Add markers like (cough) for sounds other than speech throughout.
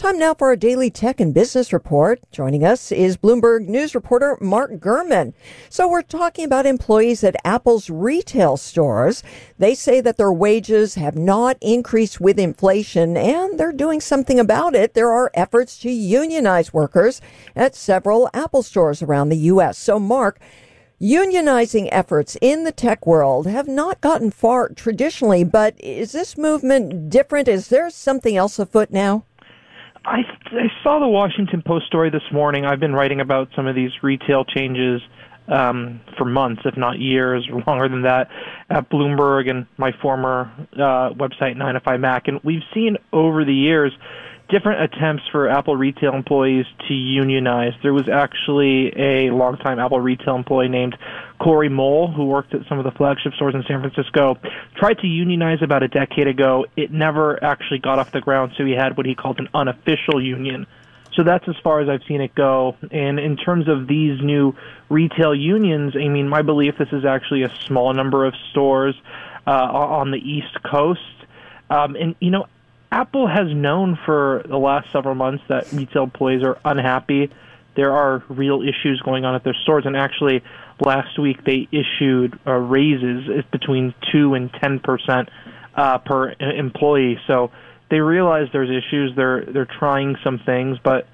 Time now for our daily tech and business report. Joining us is Bloomberg News reporter Mark Gurman. So we're talking about employees at Apple's retail stores. They say that their wages have not increased with inflation and they're doing something about it. There are efforts to unionize workers at several Apple stores around the U.S. So Mark, Unionizing efforts in the tech world have not gotten far traditionally, but is this movement different? Is there something else afoot now? I, I saw the Washington Post story this morning. I've been writing about some of these retail changes um, for months, if not years, (laughs) longer than that, at Bloomberg and my former uh, website, 9 to 5 Mac. And we've seen over the years different attempts for Apple retail employees to unionize. There was actually a longtime Apple retail employee named Cory Moll, who worked at some of the flagship stores in San Francisco, tried to unionize about a decade ago. It never actually got off the ground, so he had what he called an unofficial union. So that's as far as I've seen it go. And in terms of these new retail unions, I mean, my belief this is actually a small number of stores uh, on the East Coast. Um, and you know, Apple has known for the last several months that retail employees are unhappy. There are real issues going on at their stores, and actually, last week they issued uh, raises between two and ten percent uh, per employee. So they realize there's issues. They're they're trying some things, but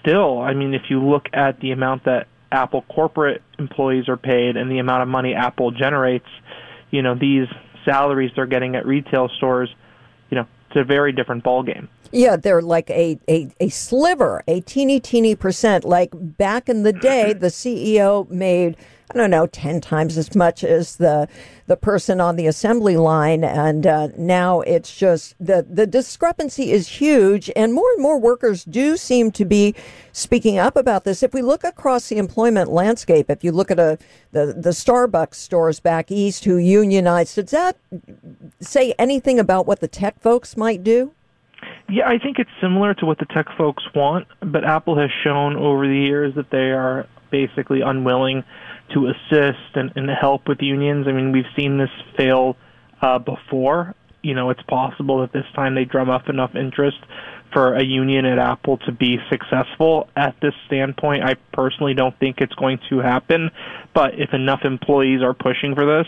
still, I mean, if you look at the amount that Apple corporate employees are paid and the amount of money Apple generates, you know, these salaries they're getting at retail stores it's a very different ballgame. Yeah, they're like a, a, a sliver, a teeny, teeny percent. Like back in the day, the CEO made I don't know, 10 times as much as the, the person on the assembly line. And uh, now it's just the, the discrepancy is huge. And more and more workers do seem to be speaking up about this. If we look across the employment landscape, if you look at a, the, the Starbucks stores back east who unionized, does that say anything about what the tech folks might do? Yeah, I think it's similar to what the tech folks want, but Apple has shown over the years that they are basically unwilling to assist and, and help with unions. I mean, we've seen this fail uh, before. You know, it's possible that this time they drum up enough interest for a union at Apple to be successful. At this standpoint, I personally don't think it's going to happen. But if enough employees are pushing for this,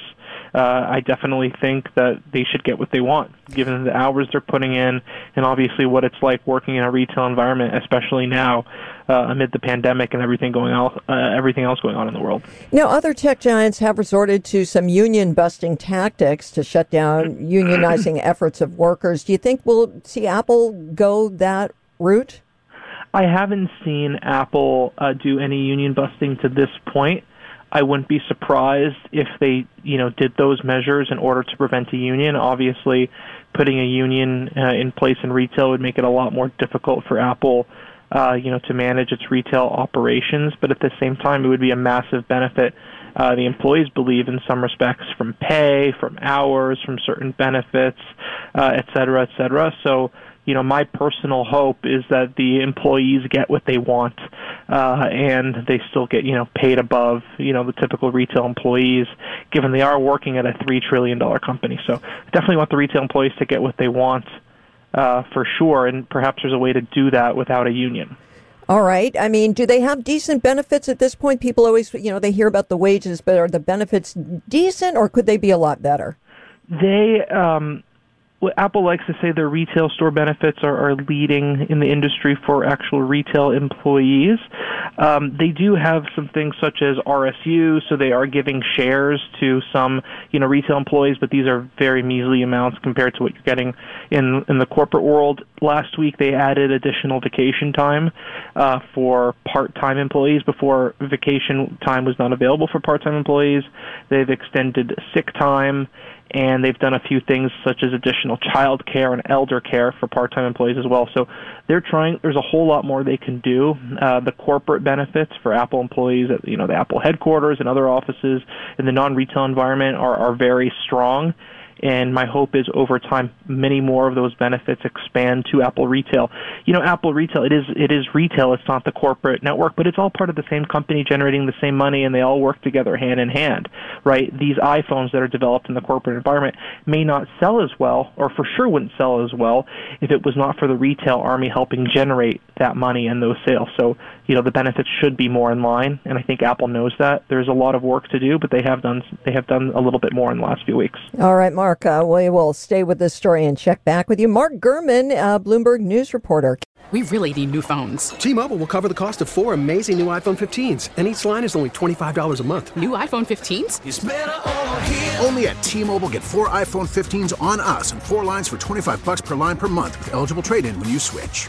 uh, I definitely think that they should get what they want, given the hours they're putting in, and obviously what it's like working in a retail environment, especially now uh, amid the pandemic and everything going on, uh, everything else going on in the world. Now, other tech giants have resorted to some union busting tactics to shut down (clears throat) unionizing efforts of workers. Do you think we'll see Apple go that route? I haven't seen Apple uh, do any union busting to this point. I wouldn't be surprised if they, you know, did those measures in order to prevent a union. Obviously, putting a union uh, in place in retail would make it a lot more difficult for Apple, uh, you know, to manage its retail operations. But at the same time, it would be a massive benefit. Uh, the employees believe in some respects from pay, from hours, from certain benefits, uh, et cetera, et cetera. So you know, my personal hope is that the employees get what they want, uh, and they still get, you know, paid above, you know, the typical retail employees, given they are working at a three trillion dollar company. So definitely want the retail employees to get what they want, uh, for sure, and perhaps there's a way to do that without a union. All right. I mean, do they have decent benefits at this point? People always, you know, they hear about the wages, but are the benefits decent, or could they be a lot better? They, um, Apple likes to say their retail store benefits are, are leading in the industry for actual retail employees. Um, they do have some things such as RSU, so they are giving shares to some, you know, retail employees, but these are very measly amounts compared to what you're getting in in the corporate world. Last week they added additional vacation time uh, for part-time employees. Before vacation time was not available for part-time employees, they've extended sick time and they've done a few things such as additional child care and elder care for part-time employees as well. So they're trying. There's a whole lot more they can do. Uh, the corporate benefits for Apple employees at you know the Apple headquarters and other offices in the non-retail environment are are very strong and my hope is over time many more of those benefits expand to Apple Retail. You know, Apple Retail it is it is retail, it's not the corporate network, but it's all part of the same company generating the same money and they all work together hand in hand, right? These iPhones that are developed in the corporate environment may not sell as well or for sure wouldn't sell as well if it was not for the retail army helping generate that money and those sales. So, you know, the benefits should be more in line and I think Apple knows that. There's a lot of work to do, but they have done they have done a little bit more in the last few weeks. All right, Mark Mark. Uh, we will stay with this story and check back with you. Mark Gurman, uh, Bloomberg News reporter. We really need new phones. T-Mobile will cover the cost of four amazing new iPhone 15s, and each line is only $25 a month. New iPhone 15s? Only at T-Mobile get four iPhone 15s on us and four lines for 25 bucks per line per month with eligible trade-in when you switch.